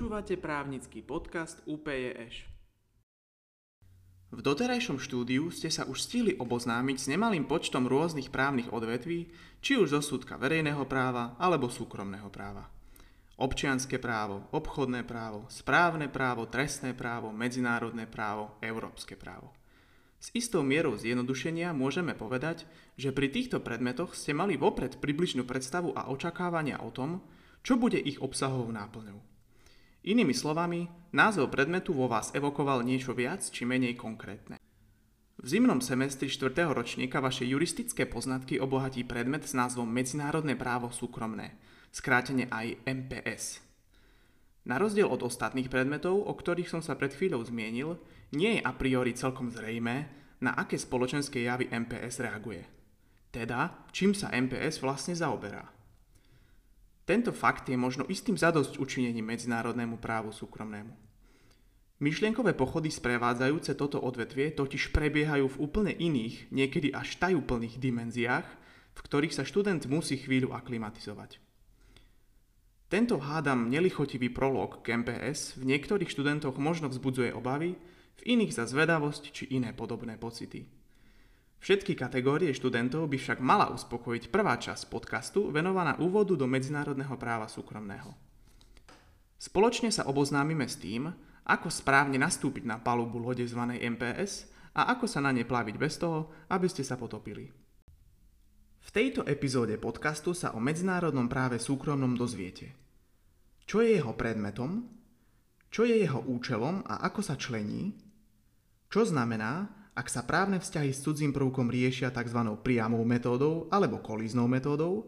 Počúvate právnický podcast UPJŠ. V doterajšom štúdiu ste sa už stihli oboznámiť s nemalým počtom rôznych právnych odvetví, či už zo súdka verejného práva alebo súkromného práva. Občianské právo, obchodné právo, správne právo, trestné právo, medzinárodné právo, európske právo. S istou mierou zjednodušenia môžeme povedať, že pri týchto predmetoch ste mali vopred približnú predstavu a očakávania o tom, čo bude ich obsahovou náplňou. Inými slovami, názov predmetu vo vás evokoval niečo viac či menej konkrétne. V zimnom semestri 4. ročníka vaše juristické poznatky obohatí predmet s názvom Medzinárodné právo súkromné, skrátene aj MPS. Na rozdiel od ostatných predmetov, o ktorých som sa pred chvíľou zmienil, nie je a priori celkom zrejmé, na aké spoločenské javy MPS reaguje. Teda, čím sa MPS vlastne zaoberá. Tento fakt je možno istým zadosť učinením medzinárodnému právu súkromnému. Myšlienkové pochody sprevádzajúce toto odvetvie totiž prebiehajú v úplne iných, niekedy až tajúplných dimenziách, v ktorých sa študent musí chvíľu aklimatizovať. Tento hádam nelichotivý prolog k MPS v niektorých študentoch možno vzbudzuje obavy, v iných za zvedavosť či iné podobné pocity. Všetky kategórie študentov by však mala uspokojiť prvá časť podcastu venovaná úvodu do medzinárodného práva súkromného. Spoločne sa oboznámime s tým, ako správne nastúpiť na palubu lode zvanej MPS a ako sa na ne plaviť bez toho, aby ste sa potopili. V tejto epizóde podcastu sa o medzinárodnom práve súkromnom dozviete. Čo je jeho predmetom? Čo je jeho účelom a ako sa člení? Čo znamená, ak sa právne vzťahy s cudzím prvkom riešia tzv. priamou metódou alebo kolíznou metódou,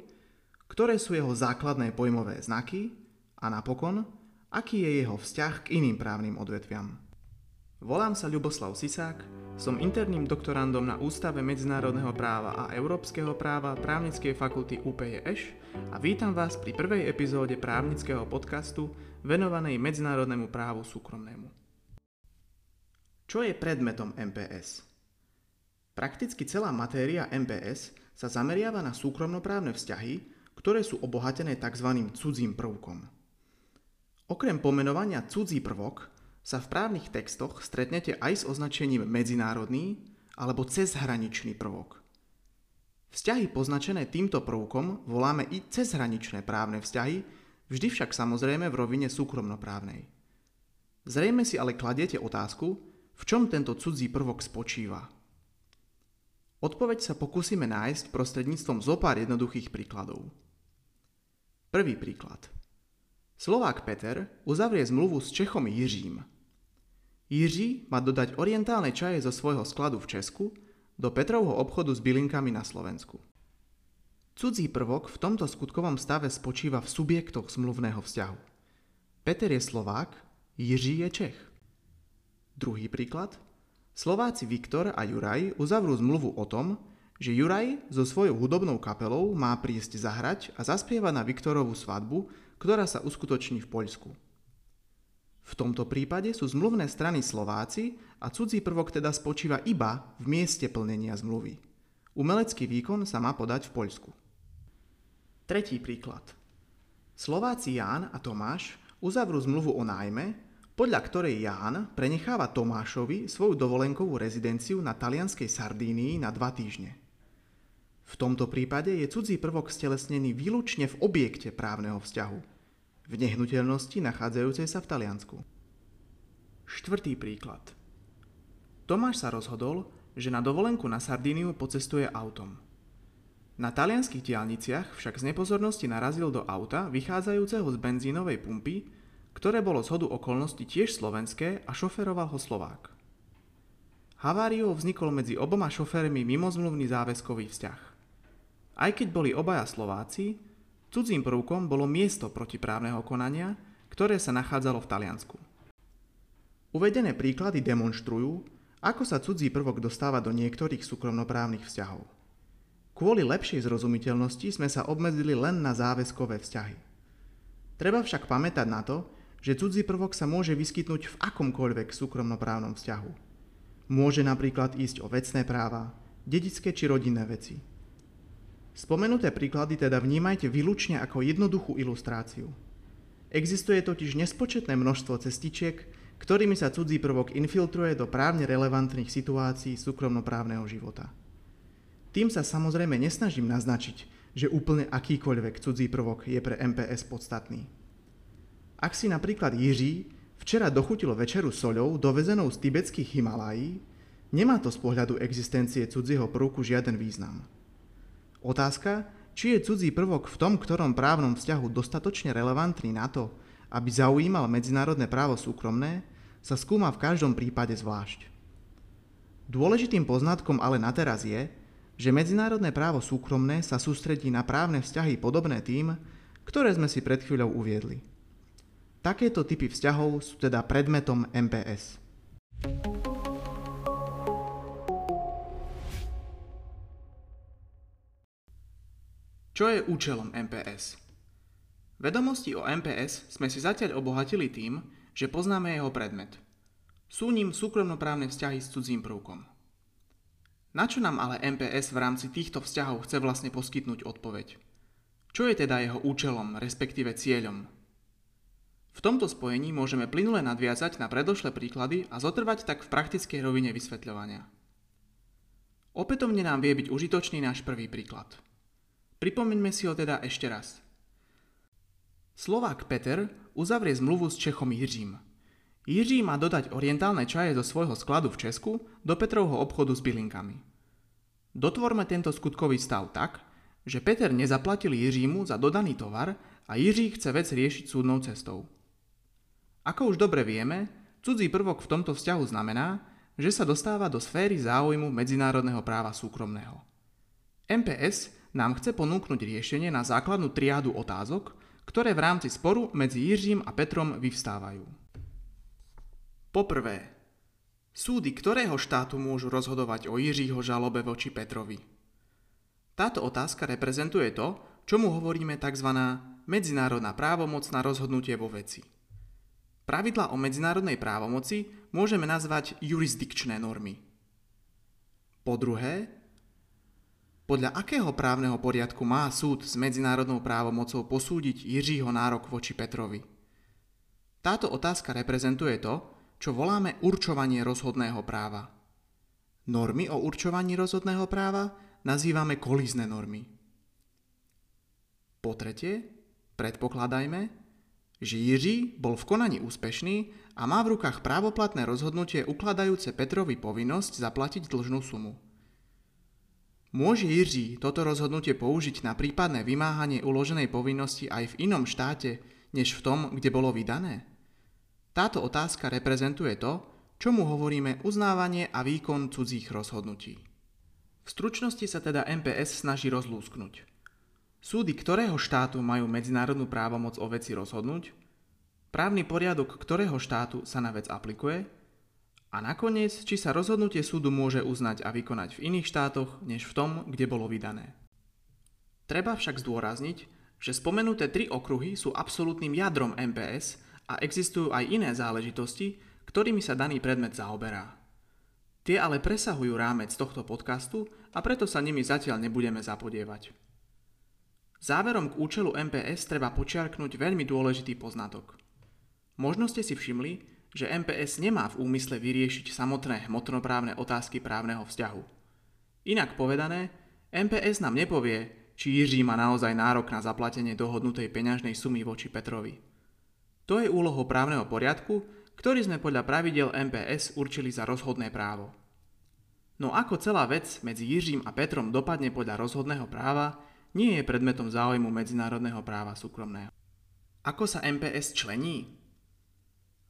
ktoré sú jeho základné pojmové znaky a napokon, aký je jeho vzťah k iným právnym odvetviam. Volám sa Ľuboslav Sisák, som interným doktorandom na Ústave medzinárodného práva a európskeho práva právnickej fakulty UPJŠ a vítam vás pri prvej epizóde právnického podcastu venovanej medzinárodnému právu súkromnému. Čo je predmetom MPS? Prakticky celá matéria MPS sa zameriava na súkromnoprávne vzťahy, ktoré sú obohatené tzv. cudzím prvkom. Okrem pomenovania cudzí prvok sa v právnych textoch stretnete aj s označením medzinárodný alebo cezhraničný prvok. Vzťahy poznačené týmto prvkom voláme i cezhraničné právne vzťahy, vždy však samozrejme v rovine súkromnoprávnej. Zrejme si ale kladiete otázku, v čom tento cudzí prvok spočíva? Odpoveď sa pokúsime nájsť prostredníctvom zopár jednoduchých príkladov. Prvý príklad. Slovák Peter uzavrie zmluvu s Čechom Jiřím. Jiří má dodať orientálne čaje zo svojho skladu v Česku do Petrovho obchodu s bylinkami na Slovensku. Cudzí prvok v tomto skutkovom stave spočíva v subjektoch zmluvného vzťahu. Peter je Slovák, Jiří je Čech. Druhý príklad. Slováci Viktor a Juraj uzavrú zmluvu o tom, že Juraj so svojou hudobnou kapelou má prísť zahrať a zaspievať na Viktorovú svadbu, ktorá sa uskutoční v Poľsku. V tomto prípade sú zmluvné strany Slováci a cudzí prvok teda spočíva iba v mieste plnenia zmluvy. Umelecký výkon sa má podať v Poľsku. Tretí príklad. Slováci Ján a Tomáš uzavrú zmluvu o nájme, podľa ktorej Ján prenecháva Tomášovi svoju dovolenkovú rezidenciu na talianskej Sardínii na dva týždne. V tomto prípade je cudzí prvok stelesnený výlučne v objekte právneho vzťahu, v nehnuteľnosti nachádzajúcej sa v Taliansku. Štvrtý príklad. Tomáš sa rozhodol, že na dovolenku na Sardíniu pocestuje autom. Na talianských diálniciach však z nepozornosti narazil do auta vychádzajúceho z benzínovej pumpy, ktoré bolo z hodu okolností tiež slovenské a šoferoval ho Slovák. Haváriou vznikol medzi oboma šoférmi mimozmluvný záväzkový vzťah. Aj keď boli obaja Slováci, cudzím prvkom bolo miesto protiprávneho konania, ktoré sa nachádzalo v Taliansku. Uvedené príklady demonstrujú, ako sa cudzí prvok dostáva do niektorých súkromnoprávnych vzťahov. Kvôli lepšej zrozumiteľnosti sme sa obmedzili len na záväzkové vzťahy. Treba však pamätať na to, že cudzí prvok sa môže vyskytnúť v akomkoľvek súkromnoprávnom vzťahu. Môže napríklad ísť o vecné práva, dedické či rodinné veci. Spomenuté príklady teda vnímajte výlučne ako jednoduchú ilustráciu. Existuje totiž nespočetné množstvo cestičiek, ktorými sa cudzí prvok infiltruje do právne relevantných situácií súkromnoprávneho života. Tým sa samozrejme nesnažím naznačiť, že úplne akýkoľvek cudzí prvok je pre MPS podstatný. Ak si napríklad Jiří včera dochutil večeru soľou dovezenou z tibetských Himalají, nemá to z pohľadu existencie cudzieho prvku žiaden význam. Otázka, či je cudzí prvok v tom ktorom právnom vzťahu dostatočne relevantný na to, aby zaujímal medzinárodné právo súkromné, sa skúma v každom prípade zvlášť. Dôležitým poznatkom ale na teraz je, že medzinárodné právo súkromné sa sústredí na právne vzťahy podobné tým, ktoré sme si pred chvíľou uviedli. Takéto typy vzťahov sú teda predmetom MPS. Čo je účelom MPS? Vedomosti o MPS sme si zatiaľ obohatili tým, že poznáme jeho predmet. Sú ním súkromnoprávne vzťahy s cudzím prvkom. Na čo nám ale MPS v rámci týchto vzťahov chce vlastne poskytnúť odpoveď? Čo je teda jeho účelom, respektíve cieľom? V tomto spojení môžeme plynule nadviazať na predošlé príklady a zotrvať tak v praktickej rovine vysvetľovania. Opätovne nám vie byť užitočný náš prvý príklad – Pripomeňme si ho teda ešte raz. Slovák Peter uzavrie zmluvu s Čechom Jiřím. Jiří má dodať orientálne čaje zo svojho skladu v Česku do Petrovho obchodu s bylinkami. Dotvorme tento skutkový stav tak, že Peter nezaplatil Jiřímu za dodaný tovar a Jiří chce vec riešiť súdnou cestou. Ako už dobre vieme, cudzí prvok v tomto vzťahu znamená, že sa dostáva do sféry záujmu medzinárodného práva súkromného. MPS nám chce ponúknuť riešenie na základnú triádu otázok, ktoré v rámci sporu medzi Jiřím a Petrom vyvstávajú. Poprvé, súdy ktorého štátu môžu rozhodovať o Jiřího žalobe voči Petrovi? Táto otázka reprezentuje to, čomu hovoríme tzv. medzinárodná právomoc na rozhodnutie vo veci. Pravidla o medzinárodnej právomoci môžeme nazvať jurisdikčné normy. Po druhé, podľa akého právneho poriadku má súd s medzinárodnou právomocou posúdiť Jiřího nárok voči Petrovi? Táto otázka reprezentuje to, čo voláme určovanie rozhodného práva. Normy o určovaní rozhodného práva nazývame kolízne normy. Po tretie, predpokladajme, že Jiří bol v konaní úspešný a má v rukách právoplatné rozhodnutie ukladajúce Petrovi povinnosť zaplatiť dlžnú sumu. Môže Jiří toto rozhodnutie použiť na prípadné vymáhanie uloženej povinnosti aj v inom štáte, než v tom, kde bolo vydané? Táto otázka reprezentuje to, čomu hovoríme uznávanie a výkon cudzích rozhodnutí. V stručnosti sa teda MPS snaží rozlúsknuť. Súdy ktorého štátu majú medzinárodnú právomoc o veci rozhodnúť, právny poriadok ktorého štátu sa na vec aplikuje a nakoniec, či sa rozhodnutie súdu môže uznať a vykonať v iných štátoch, než v tom, kde bolo vydané. Treba však zdôrazniť, že spomenuté tri okruhy sú absolútnym jadrom MPS a existujú aj iné záležitosti, ktorými sa daný predmet zaoberá. Tie ale presahujú rámec tohto podcastu a preto sa nimi zatiaľ nebudeme zapodievať. Záverom k účelu MPS treba počiarknúť veľmi dôležitý poznatok. Možno ste si všimli, že MPS nemá v úmysle vyriešiť samotné hmotnoprávne otázky právneho vzťahu. Inak povedané, MPS nám nepovie, či Jiří má naozaj nárok na zaplatenie dohodnutej peňažnej sumy voči Petrovi. To je úlohou právneho poriadku, ktorý sme podľa pravidel MPS určili za rozhodné právo. No ako celá vec medzi Jiřím a Petrom dopadne podľa rozhodného práva, nie je predmetom záujmu medzinárodného práva súkromného. Ako sa MPS člení?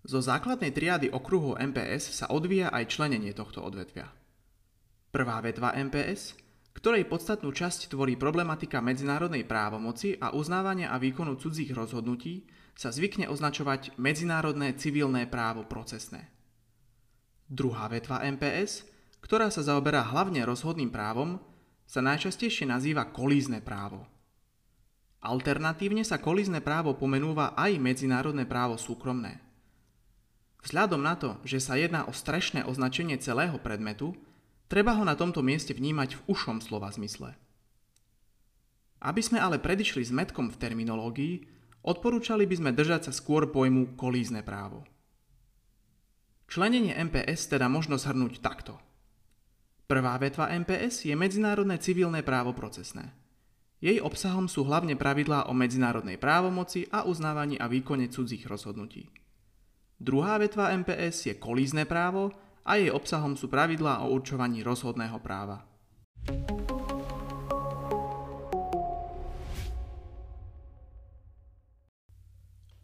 Zo základnej triady okruhu MPS sa odvíja aj členenie tohto odvetvia. Prvá vetva MPS, ktorej podstatnú časť tvorí problematika medzinárodnej právomoci a uznávania a výkonu cudzích rozhodnutí, sa zvykne označovať medzinárodné civilné právo procesné. Druhá vetva MPS, ktorá sa zaoberá hlavne rozhodným právom, sa najčastejšie nazýva kolízne právo. Alternatívne sa kolízne právo pomenúva aj medzinárodné právo súkromné – Vzhľadom na to, že sa jedná o strešné označenie celého predmetu, treba ho na tomto mieste vnímať v ušom slova zmysle. Aby sme ale predišli zmetkom v terminológii, odporúčali by sme držať sa skôr pojmu kolízne právo. Členenie MPS teda možno zhrnúť takto. Prvá vetva MPS je medzinárodné civilné právo procesné. Jej obsahom sú hlavne pravidlá o medzinárodnej právomoci a uznávaní a výkone cudzích rozhodnutí. Druhá vetva MPS je kolízne právo a jej obsahom sú pravidlá o určovaní rozhodného práva.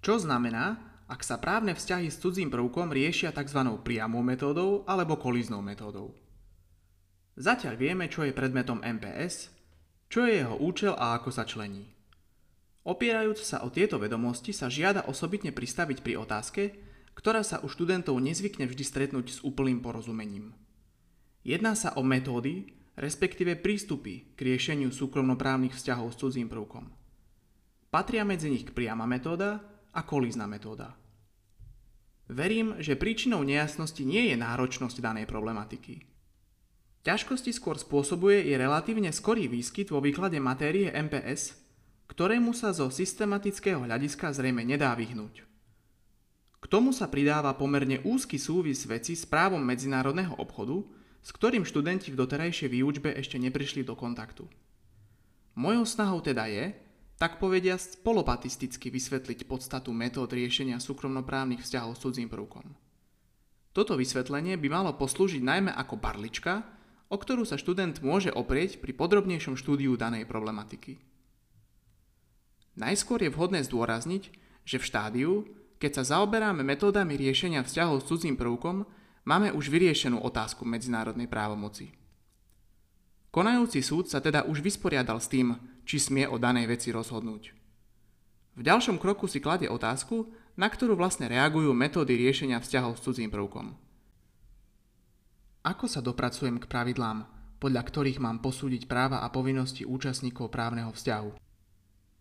Čo znamená, ak sa právne vzťahy s cudzím prvkom riešia tzv. priamou metódou alebo kolíznou metódou. Zatiaľ vieme, čo je predmetom MPS, čo je jeho účel a ako sa člení. Opierajúc sa o tieto vedomosti sa žiada osobitne pristaviť pri otázke, ktorá sa u študentov nezvykne vždy stretnúť s úplným porozumením. Jedná sa o metódy, respektíve prístupy k riešeniu súkromnoprávnych vzťahov s cudzím prvkom. Patria medzi nich priama metóda, a kolízna metóda. Verím, že príčinou nejasnosti nie je náročnosť danej problematiky. Ťažkosti skôr spôsobuje i relatívne skorý výskyt vo výklade matérie MPS, ktorému sa zo systematického hľadiska zrejme nedá vyhnúť. K tomu sa pridáva pomerne úzky súvis veci s právom medzinárodného obchodu, s ktorým študenti v doterajšej výučbe ešte neprišli do kontaktu. Mojou snahou teda je, tak povedia polopatisticky vysvetliť podstatu metód riešenia súkromnoprávnych vzťahov s cudzím prvkom. Toto vysvetlenie by malo poslúžiť najmä ako barlička, o ktorú sa študent môže oprieť pri podrobnejšom štúdiu danej problematiky. Najskôr je vhodné zdôrazniť, že v štádiu, keď sa zaoberáme metódami riešenia vzťahov s cudzím prvkom, máme už vyriešenú otázku medzinárodnej právomoci. Konajúci súd sa teda už vysporiadal s tým, či smie o danej veci rozhodnúť. V ďalšom kroku si kladie otázku, na ktorú vlastne reagujú metódy riešenia vzťahov s cudzím prvkom. Ako sa dopracujem k pravidlám, podľa ktorých mám posúdiť práva a povinnosti účastníkov právneho vzťahu?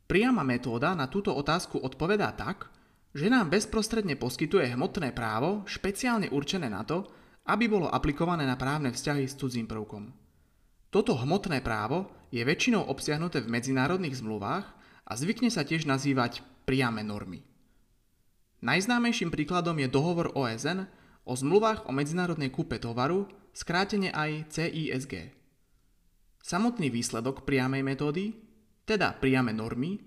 Priama metóda na túto otázku odpovedá tak, že nám bezprostredne poskytuje hmotné právo špeciálne určené na to, aby bolo aplikované na právne vzťahy s cudzím prvkom. Toto hmotné právo je väčšinou obsiahnuté v medzinárodných zmluvách a zvykne sa tiež nazývať priame normy. Najznámejším príkladom je dohovor OSN o zmluvách o medzinárodnej kúpe tovaru, skrátene aj CISG. Samotný výsledok priamej metódy, teda priame normy,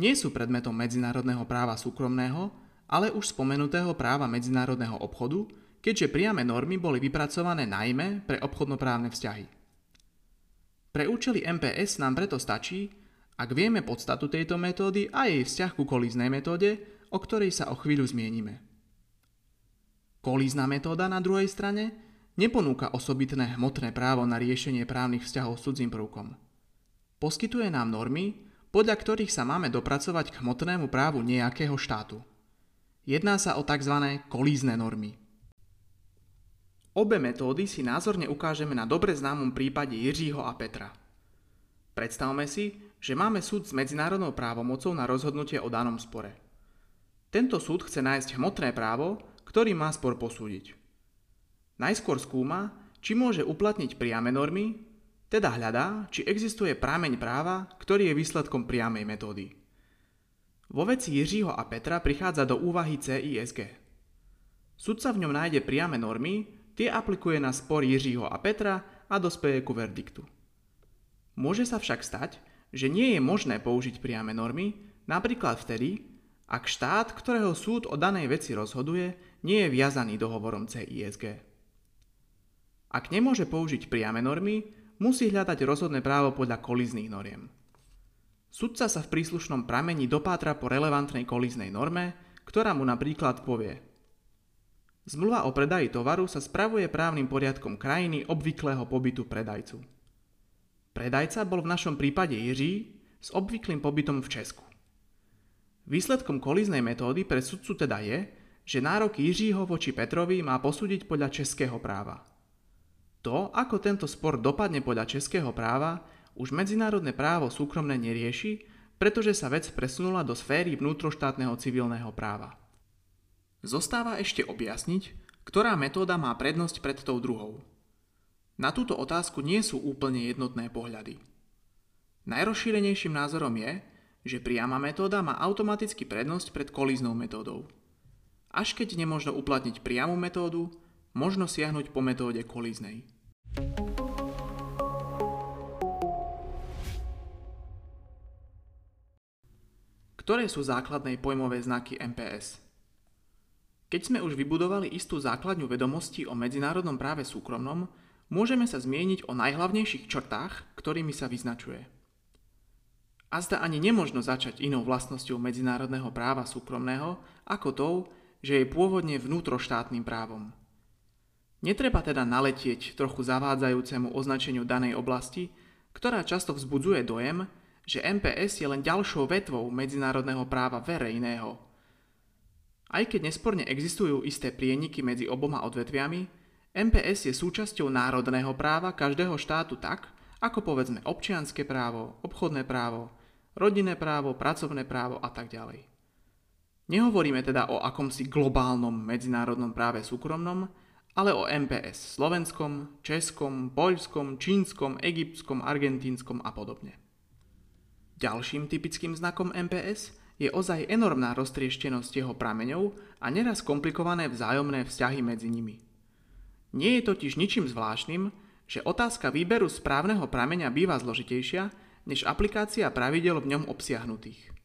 nie sú predmetom medzinárodného práva súkromného, ale už spomenutého práva medzinárodného obchodu, keďže priame normy boli vypracované najmä pre obchodnoprávne vzťahy. Pre účely MPS nám preto stačí, ak vieme podstatu tejto metódy a jej vzťah ku kolíznej metóde, o ktorej sa o chvíľu zmienime. Kolízna metóda na druhej strane neponúka osobitné hmotné právo na riešenie právnych vzťahov s cudzím prvkom. Poskytuje nám normy, podľa ktorých sa máme dopracovať k hmotnému právu nejakého štátu. Jedná sa o tzv. kolízne normy. Obe metódy si názorne ukážeme na dobre známom prípade Jiřího a Petra. Predstavme si, že máme súd s medzinárodnou právomocou na rozhodnutie o danom spore. Tento súd chce nájsť hmotné právo, ktorý má spor posúdiť. Najskôr skúma, či môže uplatniť priame normy, teda hľadá, či existuje prámeň práva, ktorý je výsledkom priamej metódy. Vo veci Jiřího a Petra prichádza do úvahy CISG. Sudca v ňom nájde priame normy, Tie aplikuje na spor Jiřího a Petra a dospeje ku verdiktu. Môže sa však stať, že nie je možné použiť priame normy, napríklad vtedy, ak štát, ktorého súd o danej veci rozhoduje, nie je viazaný dohovorom CISG. Ak nemôže použiť priame normy, musí hľadať rozhodné právo podľa kolizných noriem. Sudca sa v príslušnom pramení dopátra po relevantnej koliznej norme, ktorá mu napríklad povie – Zmluva o predaji tovaru sa spravuje právnym poriadkom krajiny obvyklého pobytu predajcu. Predajca bol v našom prípade Jiří s obvyklým pobytom v Česku. Výsledkom kolíznej metódy pre sudcu teda je, že nárok Jiřího voči Petrovi má posúdiť podľa českého práva. To, ako tento spor dopadne podľa českého práva, už medzinárodné právo súkromné nerieši, pretože sa vec presunula do sféry vnútroštátneho civilného práva. Zostáva ešte objasniť, ktorá metóda má prednosť pred tou druhou. Na túto otázku nie sú úplne jednotné pohľady. Najrozšírenejším názorom je, že priama metóda má automaticky prednosť pred kolíznou metódou. Až keď nemožno uplatniť priamu metódu, možno siahnuť po metóde kolíznej. Ktoré sú základné pojmové znaky MPS? Keď sme už vybudovali istú základňu vedomostí o medzinárodnom práve súkromnom, môžeme sa zmieniť o najhlavnejších črtách, ktorými sa vyznačuje. A zda ani nemožno začať inou vlastnosťou medzinárodného práva súkromného ako tou, že je pôvodne vnútroštátnym právom. Netreba teda naletieť trochu zavádzajúcemu označeniu danej oblasti, ktorá často vzbudzuje dojem, že MPS je len ďalšou vetvou medzinárodného práva verejného. Aj keď nesporne existujú isté prieniky medzi oboma odvetviami, MPS je súčasťou národného práva každého štátu tak, ako povedzme občianské právo, obchodné právo, rodinné právo, pracovné právo a tak ďalej. Nehovoríme teda o akomsi globálnom medzinárodnom práve súkromnom, ale o MPS slovenskom, českom, poľskom, čínskom, egyptskom, argentínskom a podobne. Ďalším typickým znakom MPS je ozaj enormná roztrieštenosť jeho prameňov a neraz komplikované vzájomné vzťahy medzi nimi. Nie je totiž ničím zvláštnym, že otázka výberu správneho prameňa býva zložitejšia než aplikácia pravidel v ňom obsiahnutých.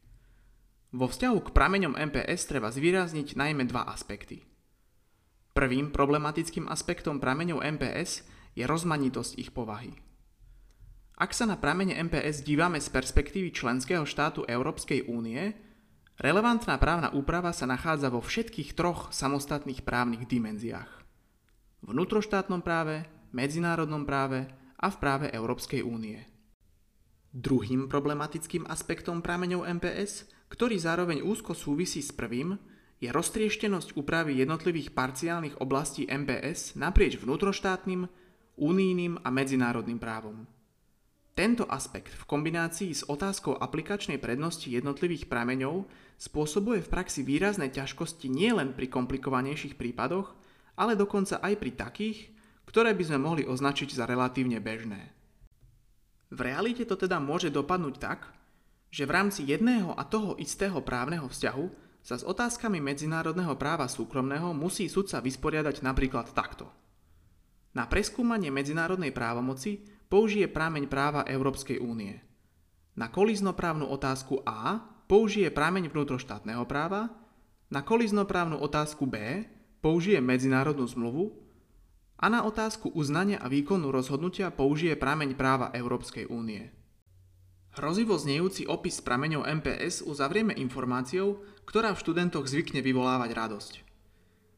Vo vzťahu k prameňom MPS treba zvýrazniť najmä dva aspekty. Prvým problematickým aspektom prameňov MPS je rozmanitosť ich povahy. Ak sa na pramene MPS dívame z perspektívy členského štátu Európskej únie, relevantná právna úprava sa nachádza vo všetkých troch samostatných právnych dimenziách. Vnútroštátnom práve, medzinárodnom práve a v práve Európskej únie. Druhým problematickým aspektom prameňov MPS, ktorý zároveň úzko súvisí s prvým, je roztrieštenosť úpravy jednotlivých parciálnych oblastí MPS naprieč vnútroštátnym, unijným a medzinárodným právom. Tento aspekt v kombinácii s otázkou aplikačnej prednosti jednotlivých prameňov spôsobuje v praxi výrazné ťažkosti nielen pri komplikovanejších prípadoch, ale dokonca aj pri takých, ktoré by sme mohli označiť za relatívne bežné. V realite to teda môže dopadnúť tak, že v rámci jedného a toho istého právneho vzťahu sa s otázkami medzinárodného práva súkromného musí sudca vysporiadať napríklad takto. Na preskúmanie medzinárodnej právomoci použije prámeň práva Európskej únie. Na kolíznoprávnu otázku A použije prámeň vnútroštátneho práva, na kolíznoprávnu otázku B použije medzinárodnú zmluvu a na otázku uznania a výkonu rozhodnutia použije prámeň práva Európskej únie. Hrozivo znejúci opis prameňov MPS uzavrieme informáciou, ktorá v študentoch zvykne vyvolávať radosť.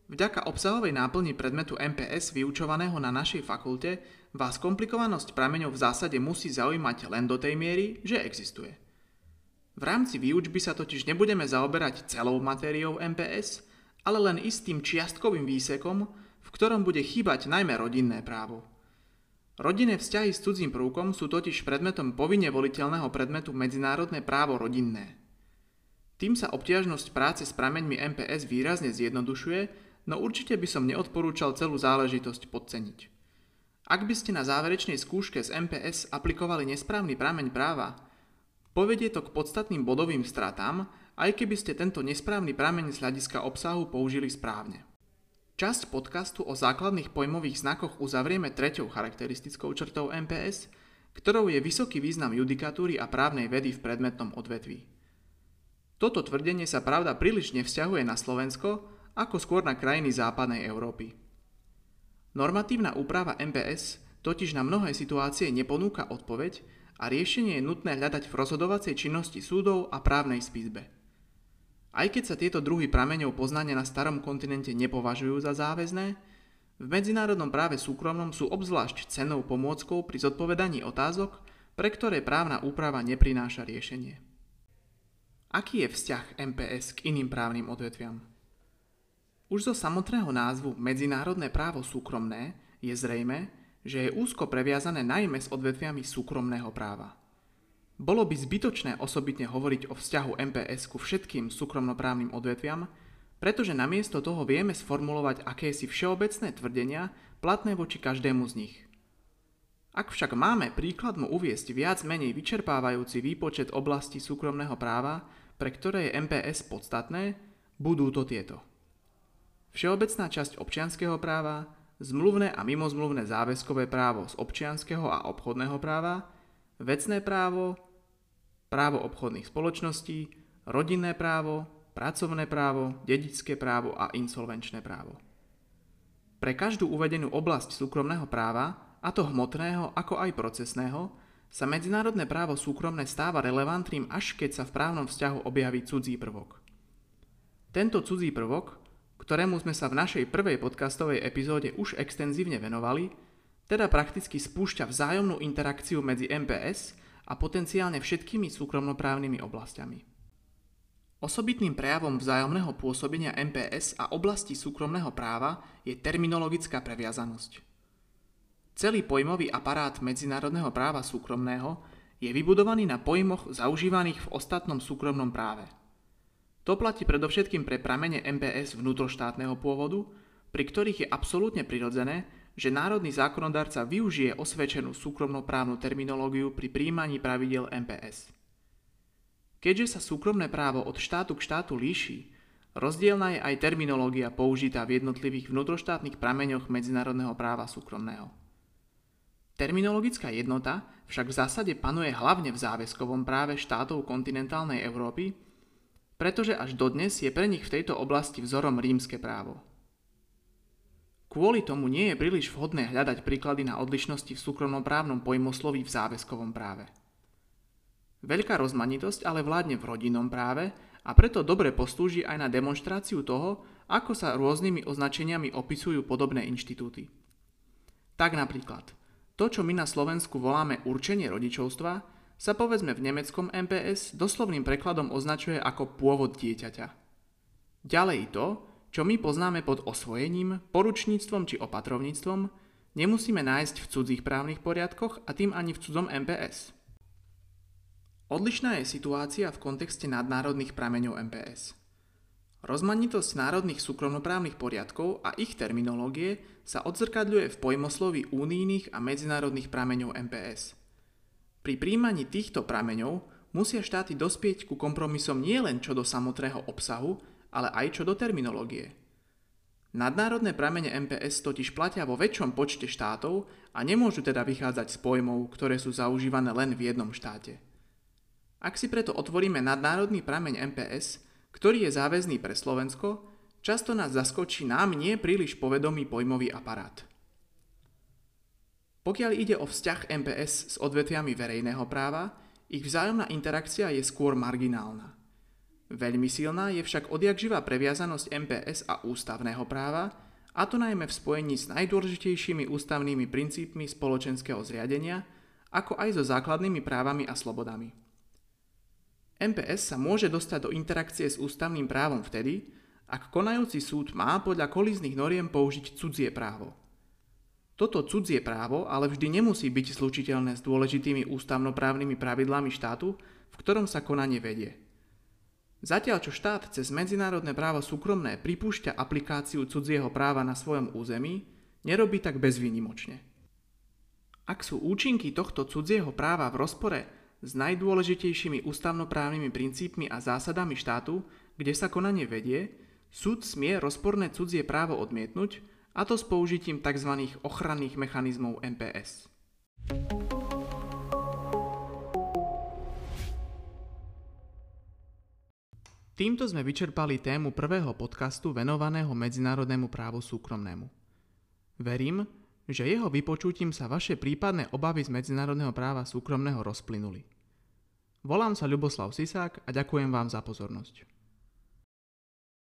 Vďaka obsahovej náplni predmetu MPS vyučovaného na našej fakulte vás komplikovanosť prameňov v zásade musí zaujímať len do tej miery, že existuje. V rámci výučby sa totiž nebudeme zaoberať celou matériou MPS, ale len istým čiastkovým výsekom, v ktorom bude chýbať najmä rodinné právo. Rodinné vzťahy s cudzím prvkom sú totiž predmetom povinne voliteľného predmetu medzinárodné právo rodinné. Tým sa obťažnosť práce s prameňmi MPS výrazne zjednodušuje no určite by som neodporúčal celú záležitosť podceniť. Ak by ste na záverečnej skúške z MPS aplikovali nesprávny prameň práva, povedie to k podstatným bodovým stratám, aj keby ste tento nesprávny prameň z hľadiska obsahu použili správne. Časť podcastu o základných pojmových znakoch uzavrieme treťou charakteristickou črtou MPS, ktorou je vysoký význam judikatúry a právnej vedy v predmetnom odvetví. Toto tvrdenie sa pravda príliš nevzťahuje na Slovensko, ako skôr na krajiny západnej Európy. Normatívna úprava MPS totiž na mnohé situácie neponúka odpoveď a riešenie je nutné hľadať v rozhodovacej činnosti súdov a právnej spisbe. Aj keď sa tieto druhy prameňov poznania na starom kontinente nepovažujú za záväzné, v medzinárodnom práve súkromnom sú obzvlášť cenou pomôckou pri zodpovedaní otázok, pre ktoré právna úprava neprináša riešenie. Aký je vzťah MPS k iným právnym odvetviam? Už zo samotného názvu Medzinárodné právo súkromné je zrejme, že je úzko previazané najmä s odvetviami súkromného práva. Bolo by zbytočné osobitne hovoriť o vzťahu MPS ku všetkým súkromnoprávnym odvetviam, pretože namiesto toho vieme sformulovať akési všeobecné tvrdenia platné voči každému z nich. Ak však máme príkladmo uviesť viac menej vyčerpávajúci výpočet oblasti súkromného práva, pre ktoré je MPS podstatné, budú to tieto. Všeobecná časť občianského práva, zmluvné a mimozmluvné záväzkové právo z občianského a obchodného práva, vecné právo, právo obchodných spoločností, rodinné právo, pracovné právo, dedičské právo a insolvenčné právo. Pre každú uvedenú oblasť súkromného práva a to hmotného ako aj procesného, sa medzinárodné právo súkromné stáva relevantným až keď sa v právnom vzťahu objaví cudzí prvok. Tento cudzí prvok, ktorému sme sa v našej prvej podcastovej epizóde už extenzívne venovali, teda prakticky spúšťa vzájomnú interakciu medzi MPS a potenciálne všetkými súkromnoprávnymi oblastiami. Osobitným prejavom vzájomného pôsobenia MPS a oblasti súkromného práva je terminologická previazanosť. Celý pojmový aparát medzinárodného práva súkromného je vybudovaný na pojmoch zaužívaných v ostatnom súkromnom práve. To platí predovšetkým pre pramene MPS vnútroštátneho pôvodu, pri ktorých je absolútne prirodzené, že národný zákonodárca využije osvedčenú súkromnoprávnu terminológiu pri príjmaní pravidel MPS. Keďže sa súkromné právo od štátu k štátu líši, rozdielna je aj terminológia použitá v jednotlivých vnútroštátnych prameňoch medzinárodného práva súkromného. Terminologická jednota však v zásade panuje hlavne v záväzkovom práve štátov kontinentálnej Európy, pretože až dodnes je pre nich v tejto oblasti vzorom rímske právo. Kvôli tomu nie je príliš vhodné hľadať príklady na odlišnosti v súkromnoprávnom pojmosloví v záväzkovom práve. Veľká rozmanitosť ale vládne v rodinnom práve a preto dobre poslúži aj na demonstráciu toho, ako sa rôznymi označeniami opisujú podobné inštitúty. Tak napríklad – to, čo my na Slovensku voláme určenie rodičovstva, sa povedzme v nemeckom MPS doslovným prekladom označuje ako pôvod dieťaťa. Ďalej to, čo my poznáme pod osvojením, poručníctvom či opatrovníctvom, nemusíme nájsť v cudzích právnych poriadkoch a tým ani v cudzom MPS. Odlišná je situácia v kontexte nadnárodných prameňov MPS. Rozmanitosť národných súkromnoprávnych poriadkov a ich terminológie sa odzrkadľuje v pojmoslovi únijných a medzinárodných prameňov MPS. Pri príjmaní týchto prameňov musia štáty dospieť ku kompromisom nielen čo do samotného obsahu, ale aj čo do terminológie. Nadnárodné pramene MPS totiž platia vo väčšom počte štátov a nemôžu teda vychádzať z pojmov, ktoré sú zaužívané len v jednom štáte. Ak si preto otvoríme nadnárodný prameň MPS, ktorý je záväzný pre Slovensko, často nás zaskočí nám nie príliš povedomý pojmový aparát. Pokiaľ ide o vzťah MPS s odvetviami verejného práva, ich vzájomná interakcia je skôr marginálna. Veľmi silná je však odjakživá previazanosť MPS a ústavného práva, a to najmä v spojení s najdôležitejšími ústavnými princípmi spoločenského zriadenia, ako aj so základnými právami a slobodami. MPS sa môže dostať do interakcie s ústavným právom vtedy, ak konajúci súd má podľa kolíznych noriem použiť cudzie právo. Toto cudzie právo ale vždy nemusí byť slučiteľné s dôležitými ústavnoprávnymi pravidlami štátu, v ktorom sa konanie vedie. Zatiaľ čo štát cez medzinárodné právo súkromné pripúšťa aplikáciu cudzieho práva na svojom území, nerobí tak bezvýnimočne. Ak sú účinky tohto cudzieho práva v rozpore s najdôležitejšími ústavnoprávnymi princípmi a zásadami štátu, kde sa konanie vedie, súd smie rozporné cudzie právo odmietnúť, a to s použitím tzv. ochranných mechanizmov MPS. Týmto sme vyčerpali tému prvého podcastu venovaného medzinárodnému právu súkromnému. Verím, že jeho vypočutím sa vaše prípadné obavy z medzinárodného práva súkromného rozplynuli. Volám sa Ľuboslav Sisák a ďakujem vám za pozornosť.